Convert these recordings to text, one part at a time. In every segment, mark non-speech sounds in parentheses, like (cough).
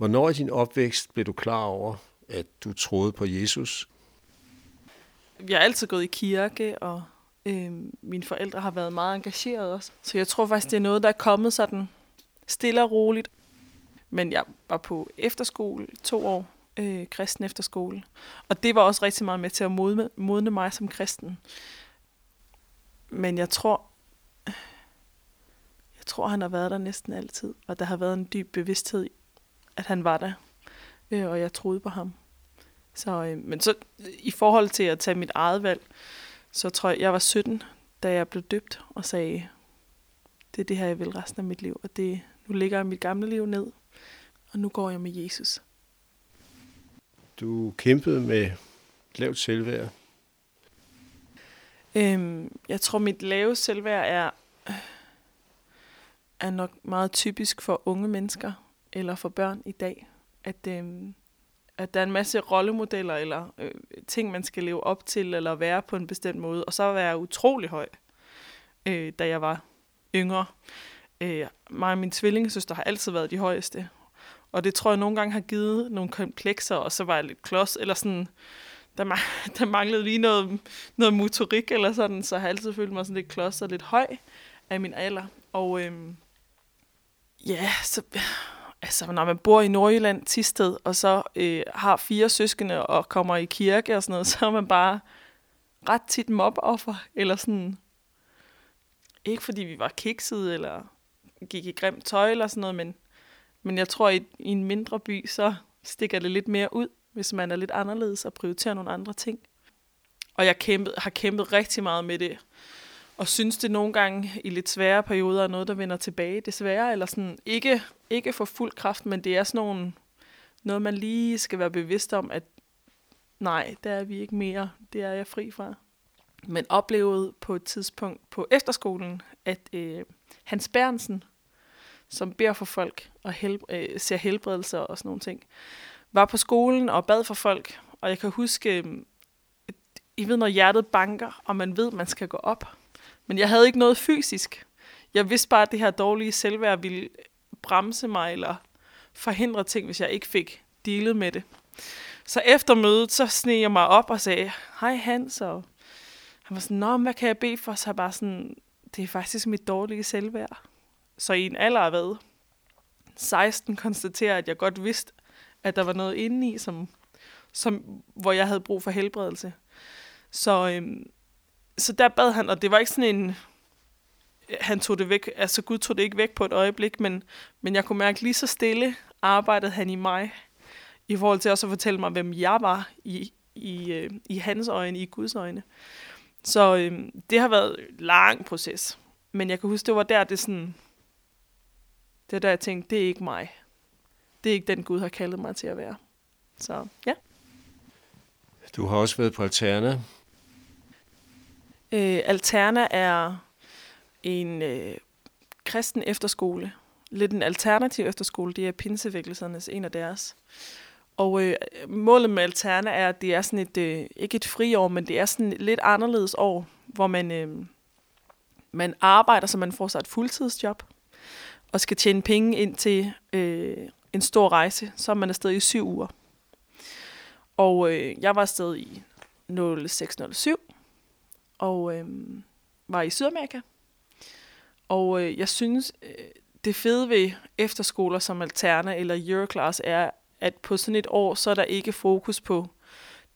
Hvornår i din opvækst blev du klar over, at du troede på Jesus? Jeg har altid gået i kirke, og øh, mine forældre har været meget engagerede også. Så jeg tror faktisk, det er noget, der er kommet sådan stille og roligt. Men jeg var på efterskole to år, øh, kristen efterskole. Og det var også rigtig meget med til at modne, modne mig som kristen. Men jeg tror, jeg tror, han har været der næsten altid. Og der har været en dyb bevidsthed at han var der. Øh, og jeg troede på ham. Så, øh, men så i forhold til at tage mit eget valg, så tror jeg, jeg var 17, da jeg blev døbt og sagde, det er det her, jeg vil resten af mit liv. Og det, nu ligger jeg mit gamle liv ned, og nu går jeg med Jesus. Du kæmpede med lavt selvværd. Øhm, jeg tror, mit lave selvværd er, er nok meget typisk for unge mennesker eller for børn i dag. At, øh, at der er en masse rollemodeller eller øh, ting, man skal leve op til eller være på en bestemt måde. Og så var jeg utrolig høj, øh, da jeg var yngre. Øh, mig og min tvillingesøster har altid været de højeste. Og det tror jeg nogle gange har givet nogle komplekser, og så var jeg lidt klods, eller sådan, der, (laughs) der manglede lige noget, noget motorik eller sådan, så jeg har altid følt mig sådan lidt klods og lidt høj af min alder. Og øhm, ja, så, altså når man bor i Nordjylland, Tisted, og så øh, har fire søskende og kommer i kirke og sådan noget, (laughs) så er man bare ret tit moboffer, eller sådan, ikke fordi vi var kiksede, eller gik i grimt tøj eller sådan noget, men, men jeg tror, at i, i en mindre by, så stikker det lidt mere ud, hvis man er lidt anderledes og prioriterer nogle andre ting. Og jeg kæmpet, har kæmpet rigtig meget med det, og synes det nogle gange i lidt svære perioder er noget, der vender tilbage, desværre, eller sådan ikke, ikke for fuld kraft, men det er sådan nogle, noget, man lige skal være bevidst om, at nej, der er vi ikke mere, det er jeg fri fra. Men oplevede på et tidspunkt på efterskolen, at øh, Hans Bernsen, som beder for folk og helb- øh, ser helbredelser og sådan nogle ting, var på skolen og bad for folk. Og jeg kan huske, øh, I ved, når hjertet banker, og man ved, at man skal gå op. Men jeg havde ikke noget fysisk. Jeg vidste bare, at det her dårlige selvværd ville bremse mig eller forhindre ting, hvis jeg ikke fik dealet med det. Så efter mødet, så sneg jeg mig op og sagde, hej Hans, og han var sådan, nå, hvad kan jeg bede for? Så jeg bare sådan, det er faktisk mit dårlige selvværd. Så i en alder af hvad? 16 konstaterer, at jeg godt vidste, at der var noget inde i, som, som, hvor jeg havde brug for helbredelse. Så, øhm, så der bad han, og det var ikke sådan en, han tog det væk, altså Gud tog det ikke væk på et øjeblik, men, men jeg kunne mærke lige så stille, arbejdede han i mig, i forhold til også at fortælle mig, hvem jeg var i, i, øh, i hans øjne, i Guds øjne. Så øh, det har været en lang proces. Men jeg kan huske, det var der, det sådan... Det er der, jeg tænkte, det er ikke mig. Det er ikke den Gud har kaldet mig til at være. Så ja. Du har også været på Alterna. Øh, Alterna er en øh, kristen efterskole. Lidt en alternativ efterskole. Det er pinsevækkelsernes en af deres. Og øh, målet med Alterna er, at det er sådan et, øh, ikke et friår, men det er sådan et lidt anderledes år, hvor man, øh, man arbejder, så man får sig et fuldtidsjob, og skal tjene penge ind til øh, en stor rejse, så er man afsted i syv uger. Og øh, jeg var afsted i 0607, og øh, var i Sydamerika. Og øh, jeg synes, øh, det fede ved efterskoler som Alterna eller Euroclass er, at på sådan et år, så er der ikke fokus på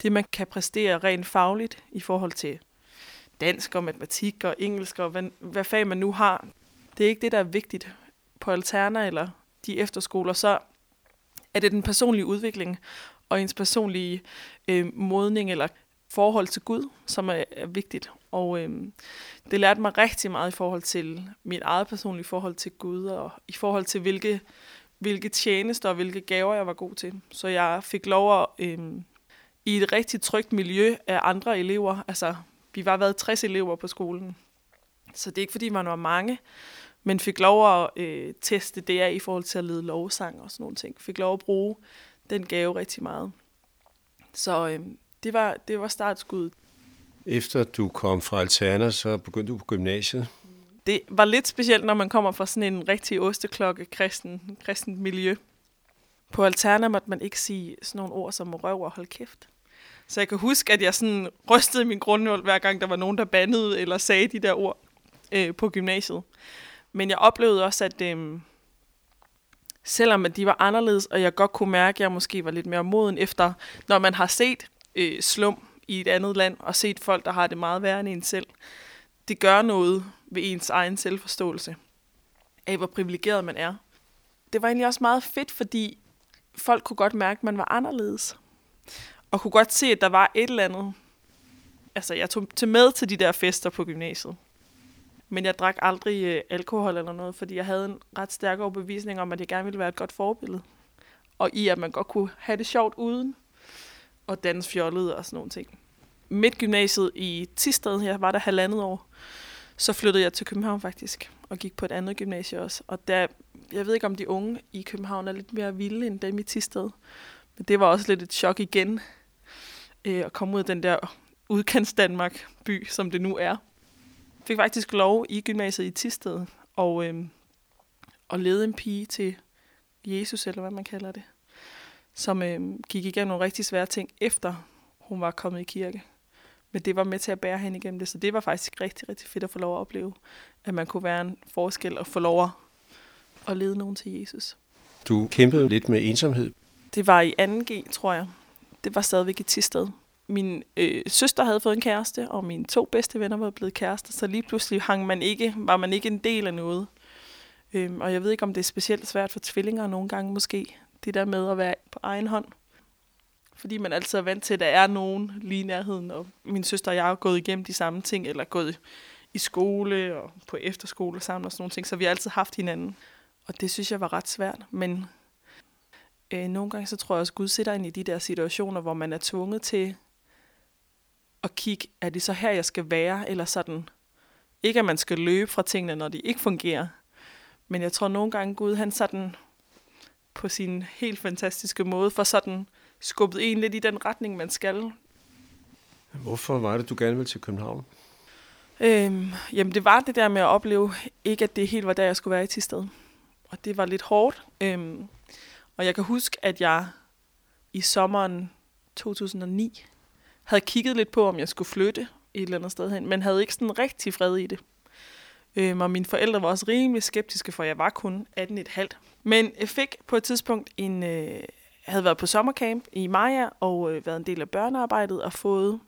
det, man kan præstere rent fagligt i forhold til dansk og matematik og engelsk og hvad, hvad fag man nu har. Det er ikke det, der er vigtigt på Alterna eller de efterskoler. Så er det den personlige udvikling og ens personlige øh, modning eller forhold til Gud, som er, er vigtigt. Og øh, det lærte mig rigtig meget i forhold til mit eget personlige forhold til Gud, og i forhold til hvilke hvilke tjenester og hvilke gaver jeg var god til. Så jeg fik lov at øh, i et rigtig trygt miljø af andre elever. Altså, vi var været 60 elever på skolen. Så det er ikke fordi, man var mange, men fik lov at øh, teste det af i forhold til at lede lovsang og sådan nogle ting. Fik lov at bruge den gave rigtig meget. Så øh, det, var, det var startskuddet. Efter du kom fra Alterna, så begyndte du på gymnasiet det var lidt specielt, når man kommer fra sådan en rigtig osteklokke kristen, kristen miljø. på Alterna måtte man ikke sige sådan nogle ord som røv og hold kæft. Så jeg kan huske, at jeg sådan rystede min grundnål, hver gang der var nogen, der bandede eller sagde de der ord øh, på gymnasiet. Men jeg oplevede også, at øh, selvom at de var anderledes, og jeg godt kunne mærke, at jeg måske var lidt mere moden efter, når man har set øh, slum i et andet land, og set folk, der har det meget værre end en selv, det gør noget ved ens egen selvforståelse af, hvor privilegeret man er. Det var egentlig også meget fedt, fordi folk kunne godt mærke, at man var anderledes. Og kunne godt se, at der var et eller andet. Altså, jeg tog til med til de der fester på gymnasiet. Men jeg drak aldrig øh, alkohol eller noget, fordi jeg havde en ret stærk overbevisning om, at jeg gerne ville være et godt forbillede. Og i, at man godt kunne have det sjovt uden og danse fjollet og sådan nogle ting. Midt gymnasiet i Tisted, jeg var der halvandet år, så flyttede jeg til København faktisk, og gik på et andet gymnasie også. Og der, jeg ved ikke, om de unge i København er lidt mere vilde end dem i Tisted. Men det var også lidt et chok igen, øh, at komme ud af den der udkants Danmark by, som det nu er. Jeg fik faktisk lov i gymnasiet i Tisted og, øh, og lede en pige til Jesus, eller hvad man kalder det, som øh, gik igennem nogle rigtig svære ting, efter hun var kommet i kirke. Men det var med til at bære hende igennem det, så det var faktisk rigtig, rigtig fedt at få lov at opleve, at man kunne være en forskel og få lov at lede nogen til Jesus. Du kæmpede lidt med ensomhed. Det var i 2G, tror jeg. Det var stadigvæk i Tisted. Min øh, søster havde fået en kæreste, og mine to bedste venner var blevet kærester, så lige pludselig hang man ikke, var man ikke en del af noget. Øhm, og jeg ved ikke, om det er specielt svært for tvillinger nogle gange måske, det der med at være på egen hånd. Fordi man altid er vant til, at der er nogen lige i nærheden, og min søster og jeg har gået igennem de samme ting, eller gået i skole og på efterskole sammen og sådan nogle ting, så vi har altid haft hinanden. Og det synes jeg var ret svært, men øh, nogle gange så tror jeg også, at Gud sætter ind i de der situationer, hvor man er tvunget til at kigge, er det så her, jeg skal være, eller sådan. Ikke at man skal løbe fra tingene, når de ikke fungerer, men jeg tror nogle gange, Gud han sådan på sin helt fantastiske måde, for sådan skubbet en lidt i den retning, man skal. Hvorfor var det, du gerne ville til København? Øhm, jamen, det var det der med at opleve, ikke at det helt var der, jeg skulle være i Tisted. Og det var lidt hårdt. Øhm, og jeg kan huske, at jeg i sommeren 2009 havde kigget lidt på, om jeg skulle flytte et eller andet sted hen, men havde ikke sådan rigtig fred i det. Øhm, og mine forældre var også rimelig skeptiske, for jeg var kun 18,5. Men jeg fik på et tidspunkt en... Øh, jeg havde været på sommercamp i Maja og øh, været en del af børnearbejdet og fået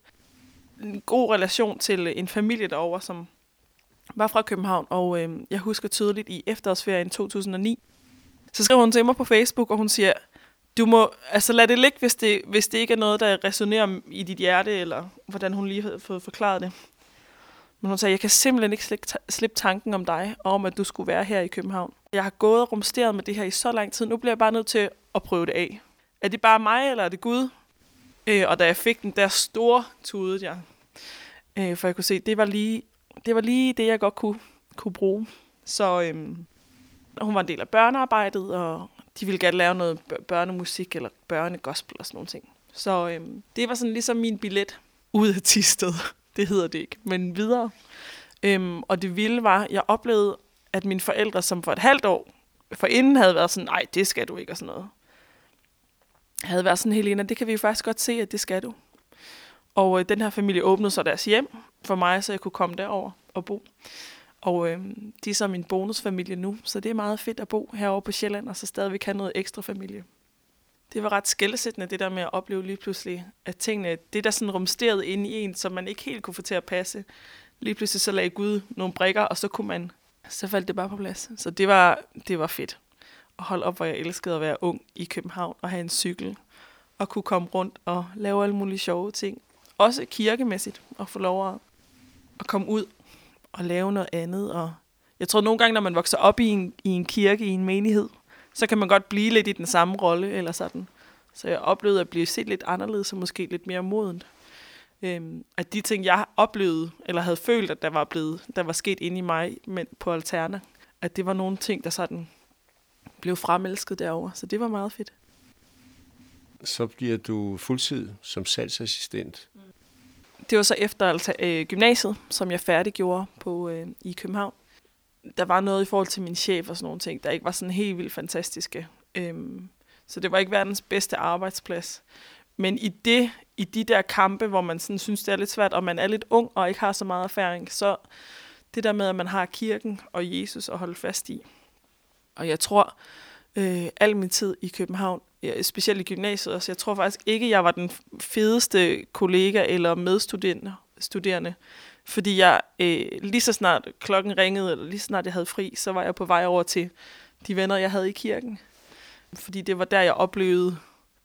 en god relation til en familie derovre, som var fra København. Og øh, jeg husker tydeligt i efterårsferien 2009, så skrev hun til mig på Facebook, og hun siger, du må, altså lad det ligge, hvis det, hvis det ikke er noget, der resonerer i dit hjerte, eller hvordan hun lige havde fået forklaret det. Men hun sagde, jeg kan simpelthen ikke slippe, tanken om dig, og om at du skulle være her i København. Jeg har gået og rumsteret med det her i så lang tid, nu bliver jeg bare nødt til at prøve det af. Er det bare mig, eller er det Gud? Øh, og da jeg fik den der store tudede jeg, øh, for jeg kunne se, det var lige det, var lige det jeg godt kunne, kunne bruge. Så øh, hun var en del af børnearbejdet, og de ville gerne lave noget børnemusik eller børnegospel og sådan nogle ting. Så øh, det var sådan ligesom min billet ud af Tisted. Det hedder det ikke, men videre. Øhm, og det vilde var, at jeg oplevede, at mine forældre, som for et halvt år for inden havde været sådan, nej, det skal du ikke, og sådan noget. Havde været sådan, Helena, det kan vi jo faktisk godt se, at det skal du. Og øh, den her familie åbnede så deres hjem for mig, så jeg kunne komme derover og bo. Og øh, de er så min bonusfamilie nu, så det er meget fedt at bo herovre på Sjælland, og så stadigvæk have noget ekstra familie. Det var ret skældsættende, det der med at opleve lige pludselig, at tingene, det der sådan rumsterede inde i en, som man ikke helt kunne få til at passe, lige pludselig så lagde Gud nogle brikker, og så kunne man, så faldt det bare på plads. Så det var, det var fedt at holde op, hvor jeg elskede at være ung i København og have en cykel, og kunne komme rundt og lave alle mulige sjove ting. Også kirkemæssigt, og få lov at, at komme ud og lave noget andet. Og jeg tror nogle gange, når man vokser op i en, i en kirke, i en menighed, så kan man godt blive lidt i den samme rolle, eller sådan. Så jeg oplevede at blive set lidt anderledes, og måske lidt mere modent. Øhm, at de ting, jeg oplevede, eller havde følt, at der var, blevet, der var sket inde i mig men på Alterna, at det var nogle ting, der sådan blev fremelsket derover. Så det var meget fedt. Så bliver du fuldtid som salgsassistent. Det var så efter altså, øh, gymnasiet, som jeg færdiggjorde på, øh, i København der var noget i forhold til min chef og sådan nogle ting, der ikke var sådan helt vildt fantastiske. Øhm, Så det var ikke verdens bedste arbejdsplads. Men i det, i de der kampe, hvor man sådan synes, det er lidt svært, og man er lidt ung og ikke har så meget erfaring, så det der med, at man har kirken og Jesus at holde fast i. Og jeg tror, øh, al min tid i København, specielt i gymnasiet også, jeg tror faktisk ikke, jeg var den fedeste kollega eller medstuderende, studerende, fordi jeg øh, lige så snart klokken ringede, eller lige så snart jeg havde fri, så var jeg på vej over til de venner, jeg havde i kirken. Fordi det var der, jeg oplevede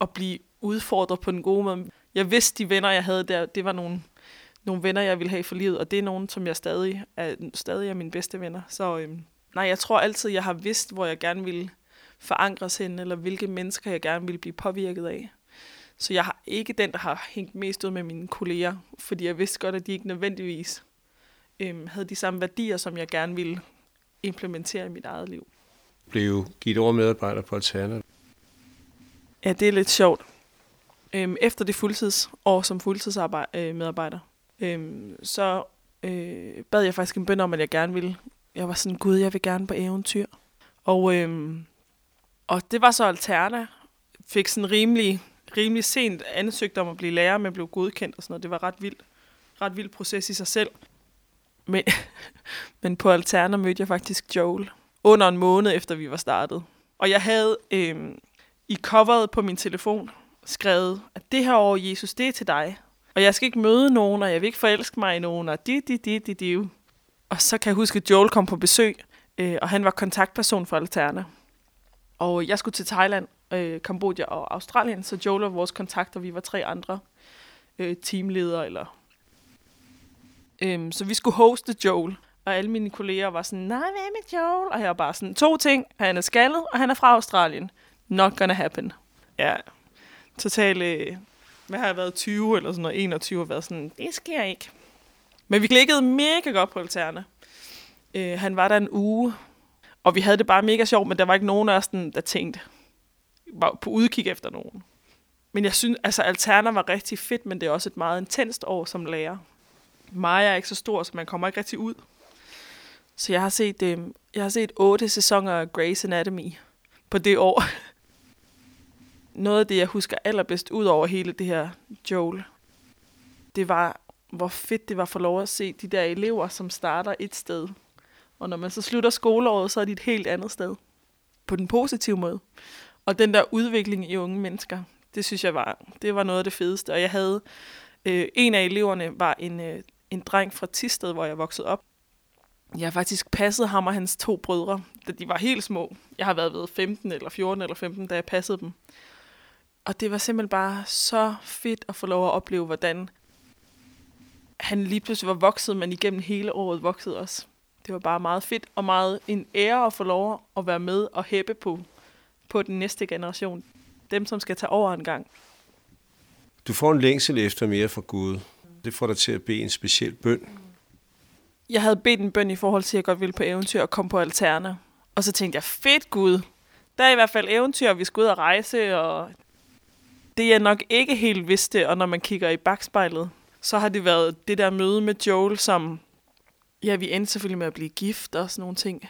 at blive udfordret på den gode måde. Jeg vidste, de venner, jeg havde der, det var nogle, nogle venner, jeg ville have for livet, og det er nogen, som jeg stadig er, stadig er mine bedste venner. Så øh, nej, jeg tror altid, jeg har vidst, hvor jeg gerne ville forankres hen, eller hvilke mennesker jeg gerne ville blive påvirket af. Så jeg har ikke den, der har hængt mest ud med mine kolleger, fordi jeg vidste godt, at de ikke nødvendigvis øhm, havde de samme værdier, som jeg gerne ville implementere i mit eget liv. Blev givet over medarbejder på Alterna? Ja, det er lidt sjovt. Øhm, efter det fuldtidsår som fuldtidsmedarbejder, øh, øhm, så øh, bad jeg faktisk en bøn om, at jeg gerne ville. Jeg var sådan, gud, jeg vil gerne på eventyr. Og, øhm, og det var så Alterna. Fik sådan rimelig rimelig sent ansøgt om at blive lærer, men blev godkendt og sådan noget. Det var ret vild, Ret vild proces i sig selv. Men, (laughs) men på Alterna mødte jeg faktisk Joel under en måned efter vi var startet. Og jeg havde øh, i coveret på min telefon skrevet, at det her år, Jesus, det er til dig. Og jeg skal ikke møde nogen, og jeg vil ikke forelske mig i nogen, og di, di, di, di, di. Og så kan jeg huske, at Joel kom på besøg, øh, og han var kontaktperson for Alterna. Og jeg skulle til Thailand, øh, Kambodja og Australien, så Joel var vores kontakter, vi var tre andre øh, teamledere. Eller, øhm, så vi skulle hoste Joel, og alle mine kolleger var sådan, nej, hvad med Joel? Og jeg var bare sådan, to ting, han er skaldet, og han er fra Australien. Not gonna happen. Ja, totalt, øh, hvad har jeg været, 20 eller sådan noget, 21 og været sådan, det sker ikke. Men vi klikkede mega godt på Alterne. Øh, han var der en uge, og vi havde det bare mega sjovt, men der var ikke nogen af os, der tænkte, var på udkig efter nogen. Men jeg synes, altså Alterna var rigtig fedt, men det er også et meget intenst år som lærer. Maja er ikke så stor, så man kommer ikke rigtig ud. Så jeg har set, øh, jeg har set otte sæsoner af Grey's Anatomy på det år. (laughs) Noget af det, jeg husker allerbedst ud over hele det her Joel, det var, hvor fedt det var for lov at se de der elever, som starter et sted. Og når man så slutter skoleåret, så er de et helt andet sted. På den positive måde. Og den der udvikling i unge mennesker, det synes jeg var, det var noget af det fedeste. Og jeg havde, øh, en af eleverne var en, øh, en dreng fra Tisted, hvor jeg voksede op. Jeg har faktisk passet ham og hans to brødre, da de var helt små. Jeg har været ved 15 eller 14 eller 15, da jeg passede dem. Og det var simpelthen bare så fedt at få lov at opleve, hvordan han lige pludselig var vokset, men igennem hele året voksede også. Det var bare meget fedt og meget en ære at få lov at være med og hæppe på på den næste generation. Dem, som skal tage over en gang. Du får en længsel efter mere fra Gud. Det får dig til at bede en speciel bøn. Jeg havde bedt en bøn i forhold til, at jeg godt ville på eventyr og komme på alterne. Og så tænkte jeg, fedt Gud. Der er i hvert fald eventyr, vi skal ud og rejse, og det jeg nok ikke helt vidste, og når man kigger i bagspejlet, så har det været det der møde med Joel, som, ja, vi endte selvfølgelig med at blive gift og sådan nogle ting.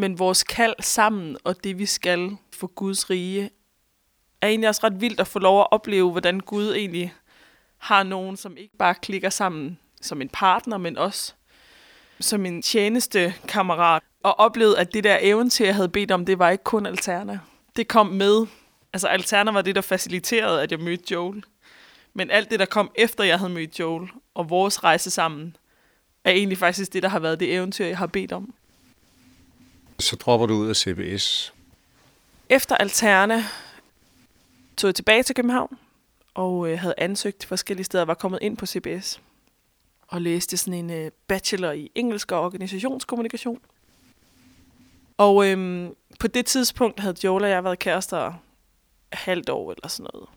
Men vores kald sammen, og det vi skal for Guds rige, er egentlig også ret vildt at få lov at opleve, hvordan Gud egentlig har nogen, som ikke bare klikker sammen som en partner, men også som en tjeneste kammerat. Og oplevede, at det der eventyr, jeg havde bedt om, det var ikke kun Alterna. Det kom med. Altså Alterna var det, der faciliterede, at jeg mødte Joel. Men alt det, der kom efter, jeg havde mødt Joel, og vores rejse sammen, er egentlig faktisk det, der har været det eventyr, jeg har bedt om. Så dropper du ud af CBS. Efter Alterne tog jeg tilbage til København og øh, havde ansøgt forskellige steder, var kommet ind på CBS og læste sådan en øh, bachelor i engelsk og organisationskommunikation. Og øhm, på det tidspunkt havde Joel og jeg været kærester halvt år eller sådan noget.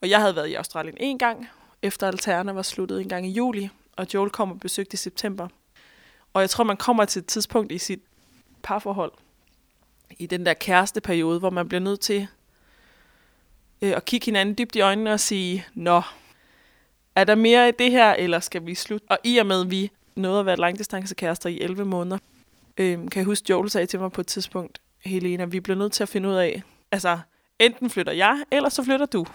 Og jeg havde været i Australien en gang, efter Alterne var sluttet en gang i juli, og Joel kom og besøgte i september. Og jeg tror, man kommer til et tidspunkt i sit parforhold, i den der kæresteperiode, hvor man bliver nødt til øh, at kigge hinanden dybt i øjnene og sige, Nå, er der mere i det her, eller skal vi slutte? Og i og med, at vi nåede at være langdistancekærester i 11 måneder, øh, kan jeg huske, Joel sagde til mig på et tidspunkt, Helena, vi bliver nødt til at finde ud af, Altså, enten flytter jeg, eller så flytter du.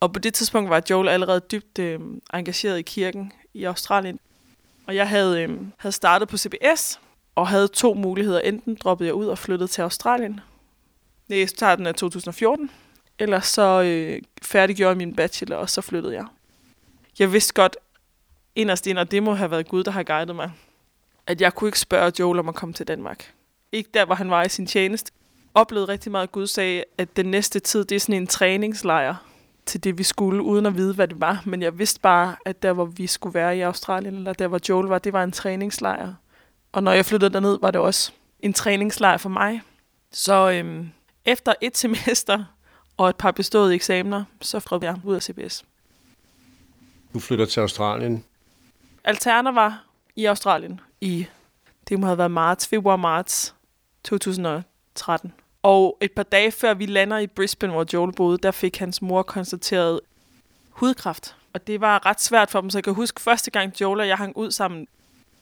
Og på det tidspunkt var Joel allerede dybt øh, engageret i kirken i Australien. Og jeg havde, øh, havde startet på CBS, og havde to muligheder. Enten droppede jeg ud og flyttede til Australien. Det starten af 2014. Eller så øh, færdiggjorde jeg min bachelor, og så flyttede jeg. Jeg vidste godt inderst ind, og det må have været Gud, der har guidet mig, at jeg kunne ikke spørge Joel om at komme til Danmark. Ikke der, hvor han var i sin tjeneste. Oplevede rigtig meget, at Gud sagde, at den næste tid, det er sådan en træningslejr til det, vi skulle, uden at vide, hvad det var. Men jeg vidste bare, at der, hvor vi skulle være i Australien, eller der, hvor Joel var, det var en træningslejr. Og når jeg flyttede derned, var det også en træningslejr for mig. Så øhm, efter et (laughs) semester og et par beståede eksamener, så flyttede jeg ud af CBS. Du flytter til Australien. Alterna var i Australien i, det må have været marts, februar-marts 2013. Og et par dage før vi lander i Brisbane, hvor Joel boede, der fik hans mor konstateret hudkræft. Og det var ret svært for dem, så jeg kan huske første gang Joel og jeg hang ud sammen.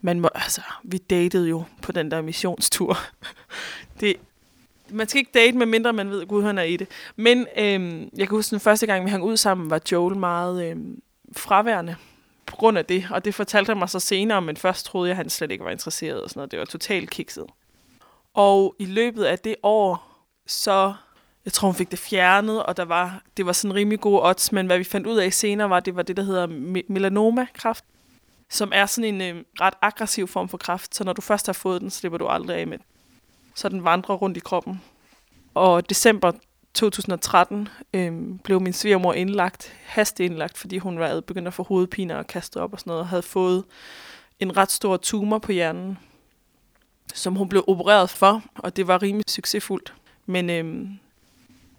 Man må, altså, vi datede jo på den der missionstur. (laughs) det, man skal ikke date, med mindre man ved, at Gud han er i det. Men øhm, jeg kan huske, den første gang, vi hang ud sammen, var Joel meget øhm, fraværende på grund af det. Og det fortalte han mig så senere, men først troede jeg, at han slet ikke var interesseret. Og sådan noget. Det var totalt kikset. Og i løbet af det år, så jeg tror, hun fik det fjernet, og der var, det var sådan rimelig gode odds, men hvad vi fandt ud af senere var, det var det, der hedder melanoma-kræft, som er sådan en øh, ret aggressiv form for kræft, så når du først har fået den, slipper du aldrig af med den. Så den vandrer rundt i kroppen. Og december 2013 øh, blev min svigermor indlagt, hasteindlagt, fordi hun var begyndt at få hovedpiner og kaste op og sådan noget, og havde fået en ret stor tumor på hjernen, som hun blev opereret for, og det var rimelig succesfuldt. Men øh,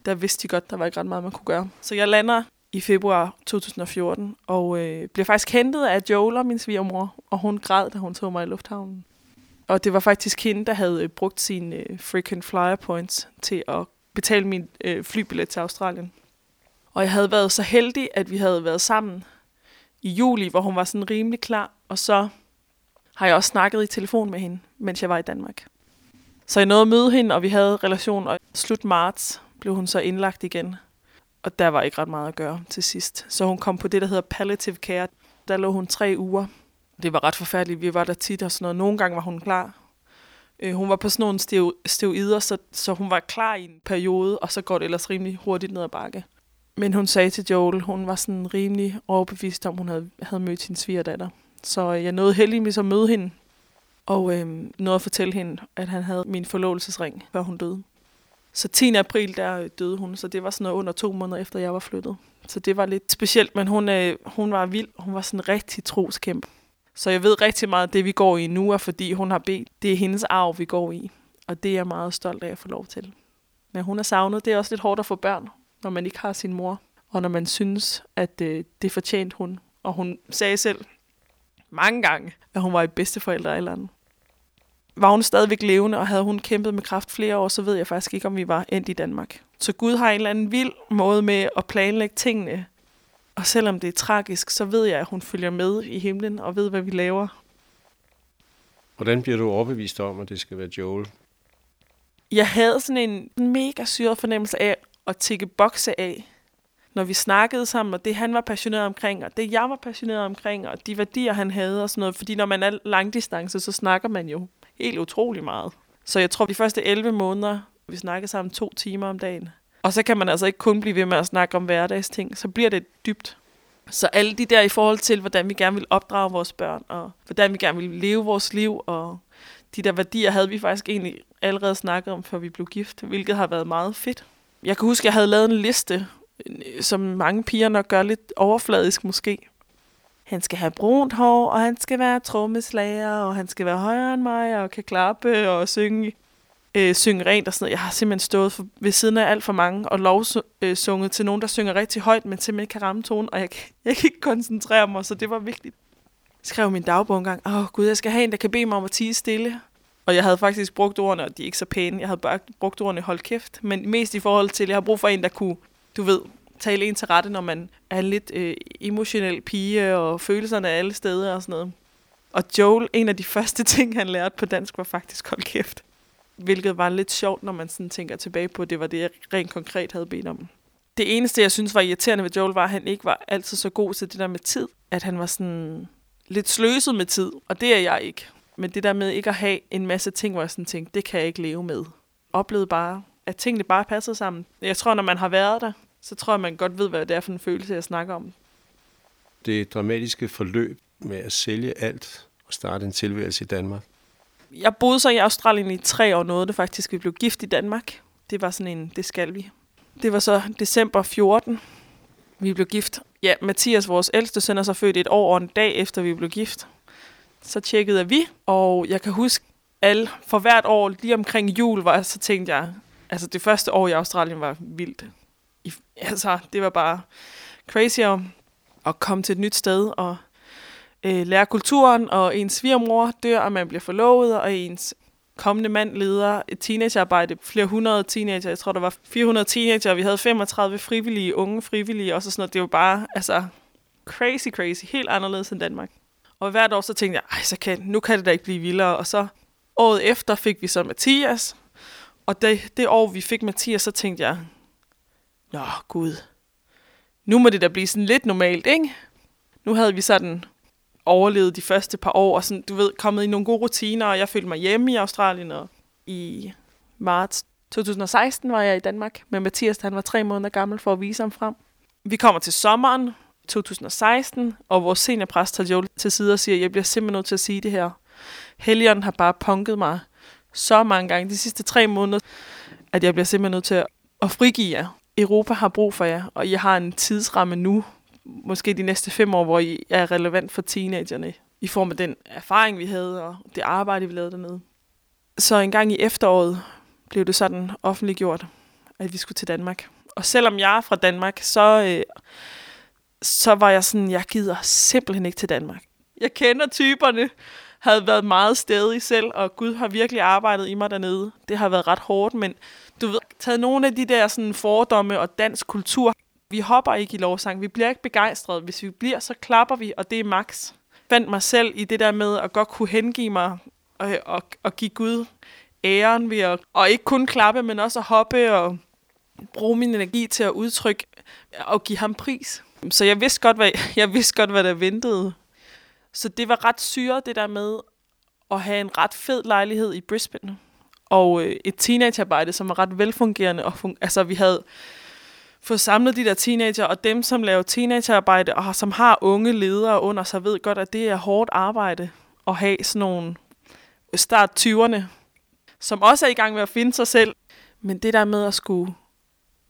der vidste de godt, der var ikke ret meget, man kunne gøre. Så jeg lander i februar 2014, og øh, blev faktisk hentet af Joel min svigermor, og hun græd, da hun tog mig i lufthavnen. Og det var faktisk hende, der havde øh, brugt sine øh, frequent flyer points til at betale min øh, flybillet til Australien. Og jeg havde været så heldig, at vi havde været sammen i juli, hvor hun var sådan rimelig klar, og så har jeg også snakket i telefon med hende, mens jeg var i Danmark. Så jeg nåede at møde hende, og vi havde relation, og slut marts blev hun så indlagt igen. Og der var ikke ret meget at gøre til sidst. Så hun kom på det, der hedder palliative care. Der lå hun tre uger. Det var ret forfærdeligt. Vi var der tit og sådan noget. Nogle gange var hun klar. Øh, hun var på sådan nogle steroider, så, så hun var klar i en periode, og så går det ellers rimelig hurtigt ned ad bakke. Men hun sagde til Joel, hun var sådan rimelig overbevist om, hun havde, havde mødt sin svigerdatter. Så øh, jeg nåede heldigvis at møde hende, og øh, nåede at fortælle hende, at han havde min forlovelsesring, før hun døde. Så 10. april, der døde hun, så det var sådan noget under to måneder efter, jeg var flyttet. Så det var lidt specielt, men hun, øh, hun var vild. Hun var sådan en rigtig troskæmp. Så jeg ved rigtig meget, at det vi går i nu er, fordi hun har bedt. Det er hendes arv, vi går i. Og det er jeg meget stolt af at få lov til. Men hun er savnet. Det er også lidt hårdt at få børn, når man ikke har sin mor. Og når man synes, at øh, det fortjente hun. Og hun sagde selv, mange gange, at hun var i bedsteforældrealderen. eller andet. Var hun stadigvæk levende, og havde hun kæmpet med kraft flere år, så ved jeg faktisk ikke, om vi var endt i Danmark. Så Gud har en eller anden vild måde med at planlægge tingene. Og selvom det er tragisk, så ved jeg, at hun følger med i himlen og ved, hvad vi laver. Hvordan bliver du overbevist om, at det skal være Joel? Jeg havde sådan en mega syret fornemmelse af at tikke bokse af når vi snakkede sammen, og det han var passioneret omkring, og det jeg var passioneret omkring, og de værdier, han havde og sådan noget. Fordi når man er langdistance, så snakker man jo helt utrolig meget. Så jeg tror, de første 11 måneder, vi snakkede sammen to timer om dagen. Og så kan man altså ikke kun blive ved med at snakke om hverdagsting, så bliver det dybt. Så alle de der i forhold til, hvordan vi gerne vil opdrage vores børn, og hvordan vi gerne vil leve vores liv, og de der værdier havde vi faktisk egentlig allerede snakket om, før vi blev gift, hvilket har været meget fedt. Jeg kan huske, at jeg havde lavet en liste som mange piger nok gør lidt overfladisk måske. Han skal have brunt hår, og han skal være trommeslager, og han skal være højere end mig, og kan klappe og synge, øh, synge rent og sådan noget. Jeg har simpelthen stået for, ved siden af alt for mange, og lovsunget øh, til nogen, der synger rigtig højt, men simpelthen ikke kan ramme tonen, og jeg, (laughs) jeg kan ikke koncentrere mig, så det var vigtigt. Jeg skrev min dagbog en gang, åh oh, gud, jeg skal have en, der kan bede mig om at tige stille. Og jeg havde faktisk brugt ordene, og de er ikke så pæne. Jeg havde bare brugt ordene hold kæft. Men mest i forhold til, at jeg har brug for en, der kunne du ved, tale en til rette, når man er en lidt øh, emotionel pige, og følelserne er alle steder og sådan noget. Og Joel, en af de (laughs) første ting, han lærte på dansk, var faktisk hold kæft. hvilket var lidt sjovt, når man sådan tænker tilbage på, at det var det, jeg rent konkret havde bedt om. Det eneste, jeg synes var irriterende ved Joel, var, at han ikke var altid så god til det der med tid. At han var sådan lidt sløset med tid, og det er jeg ikke. Men det der med ikke at have en masse ting, hvor jeg sådan tænkte, det kan jeg ikke leve med. Oplevede bare, at tingene bare passede sammen. Jeg tror, når man har været der, så tror jeg, man godt ved, hvad det er for en følelse, jeg snakker om. Det dramatiske forløb med at sælge alt og starte en tilværelse i Danmark. Jeg boede så i Australien i tre år, nåede det faktisk. Vi blev gift i Danmark. Det var sådan en, det skal vi. Det var så december 14. Vi blev gift. Ja, Mathias, vores ældste søn, er så født et år og en dag efter vi blev gift. Så tjekkede vi, og jeg kan huske, alle, for hvert år lige omkring jul, var, så tænkte jeg, altså det første år i Australien var vildt. I, altså, det var bare crazy at, at komme til et nyt sted og øh, lære kulturen, og ens svigermor dør, og man bliver forlovet, og ens kommende mand leder et teenagearbejde. Flere hundrede teenager, jeg tror, der var 400 teenager, og vi havde 35 frivillige, unge frivillige, og så sådan noget. Det var bare, altså, crazy, crazy. Helt anderledes end Danmark. Og hvert år så tænkte jeg, ej, så kan, nu kan det da ikke blive vildere. Og så året efter fik vi så Mathias. Og det, det år, vi fik Mathias, så tænkte jeg, nå gud, nu må det da blive sådan lidt normalt, ikke? Nu havde vi sådan overlevet de første par år, og sådan, du ved, kommet i nogle gode rutiner, og jeg følte mig hjemme i Australien, og i marts 2016 var jeg i Danmark med Mathias, han var tre måneder gammel for at vise ham frem. Vi kommer til sommeren 2016, og vores seniorpræst tager Joel til side og siger, jeg bliver simpelthen nødt til at sige det her. Helion har bare punket mig så mange gange de sidste tre måneder, at jeg bliver simpelthen nødt til at frigive jer. Europa har brug for jer, og I har en tidsramme nu, måske de næste fem år, hvor I er relevant for teenagerne, i form af den erfaring, vi havde, og det arbejde, vi lavede dernede. Så en gang i efteråret blev det sådan offentliggjort, at vi skulle til Danmark. Og selvom jeg er fra Danmark, så, øh, så var jeg sådan, jeg gider simpelthen ikke til Danmark. Jeg kender typerne, havde været meget stedig selv, og Gud har virkelig arbejdet i mig dernede. Det har været ret hårdt, men du ved, taget nogle af de der sådan fordomme og dansk kultur. Vi hopper ikke i lovsang, vi bliver ikke begejstrede. Hvis vi bliver, så klapper vi, og det er max. Fandt mig selv i det der med at godt kunne hengive mig og, og, og give Gud æren ved at og ikke kun klappe, men også at hoppe og bruge min energi til at udtrykke og give ham pris. Så jeg vidste godt, hvad, (laughs) jeg vidste godt, hvad der ventede. Så det var ret syret, det der med at have en ret fed lejlighed i Brisbane. Og øh, et teenagearbejde, som var ret velfungerende. Og fun- altså, vi havde fået samlet de der teenager, og dem, som laver teenagearbejde, og som har unge ledere under sig, ved godt, at det er hårdt arbejde at have sådan nogle øh, start 20'erne, som også er i gang med at finde sig selv. Men det der med at skulle,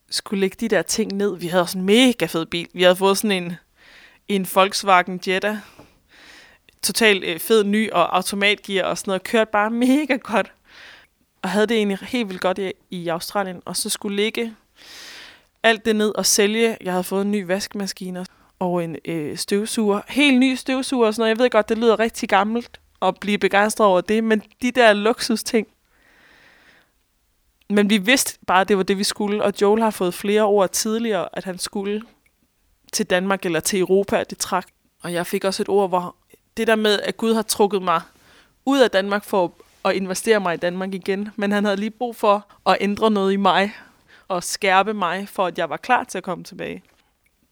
skulle lægge de der ting ned, vi havde også en mega fed bil. Vi havde fået sådan en, en Volkswagen Jetta, totalt øh, fed ny og automatgear og sådan noget, kørt bare mega godt. Og havde det egentlig helt vildt godt i, i Australien, og så skulle ligge alt det ned og sælge. Jeg havde fået en ny vaskemaskine og en øh, støvsuger. Helt ny støvsuger og sådan noget. Jeg ved godt, det lyder rigtig gammelt at blive begejstret over det, men de der luksusting. Men vi vidste bare, at det var det, vi skulle, og Joel har fået flere ord tidligere, at han skulle til Danmark eller til Europa, det trak. Og jeg fik også et ord, hvor det der med, at Gud har trukket mig ud af Danmark for at investere mig i Danmark igen, men han havde lige brug for at ændre noget i mig, og skærpe mig, for at jeg var klar til at komme tilbage.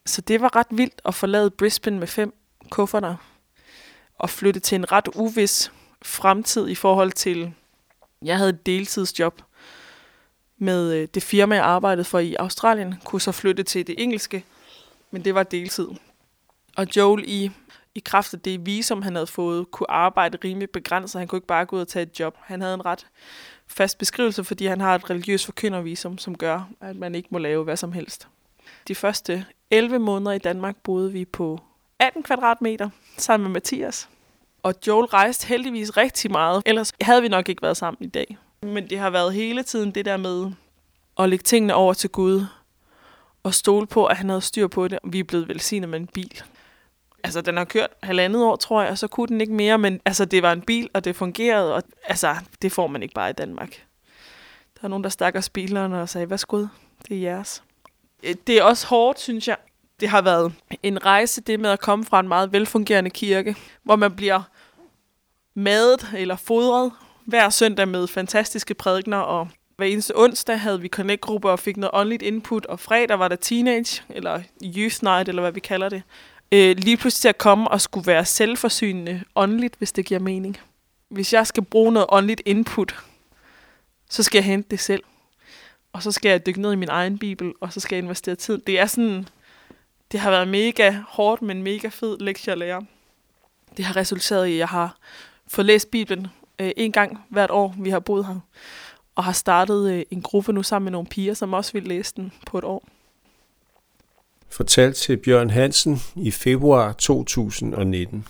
Så det var ret vildt at forlade Brisbane med fem kufferter, og flytte til en ret uvis fremtid i forhold til, jeg havde et deltidsjob med øh, det firma, jeg arbejdede for i Australien, kunne så flytte til det engelske, men det var deltid. Og Joel i, i kraft af det visum, han havde fået, kunne arbejde rimelig begrænset. Han kunne ikke bare gå ud og tage et job. Han havde en ret fast beskrivelse, fordi han har et religiøst forkyndervisum, som gør, at man ikke må lave hvad som helst. De første 11 måneder i Danmark boede vi på 18 kvadratmeter sammen med Mathias. Og Joel rejste heldigvis rigtig meget, ellers havde vi nok ikke været sammen i dag. Men det har været hele tiden det der med at lægge tingene over til Gud, og stole på, at han havde styr på det. Vi er blevet velsignet med en bil. Altså, den har kørt halvandet år, tror jeg, og så kunne den ikke mere, men altså, det var en bil, og det fungerede, og altså, det får man ikke bare i Danmark. Der er nogen, der stakker bilerne og sagde, hvad skud, det er jeres. Øh, det er også hårdt, synes jeg. Det har været en rejse, det med at komme fra en meget velfungerende kirke, hvor man bliver madet eller fodret hver søndag med fantastiske prædikner, og hver eneste onsdag havde vi connect-grupper og fik noget åndeligt input, og fredag var der teenage, eller youth night, eller hvad vi kalder det. Øh, lige pludselig til at komme og skulle være selvforsynende åndeligt, hvis det giver mening. Hvis jeg skal bruge noget åndeligt input, så skal jeg hente det selv. Og så skal jeg dykke ned i min egen bibel, og så skal jeg investere tid. Det er sådan, det har været mega hårdt, men mega fed lektie at lære. Det har resulteret i, at jeg har fået læst Bibelen øh, en gang hvert år, vi har boet her. Og har startet øh, en gruppe nu sammen med nogle piger, som også vil læse den på et år. Fortalt til Bjørn Hansen i februar 2019.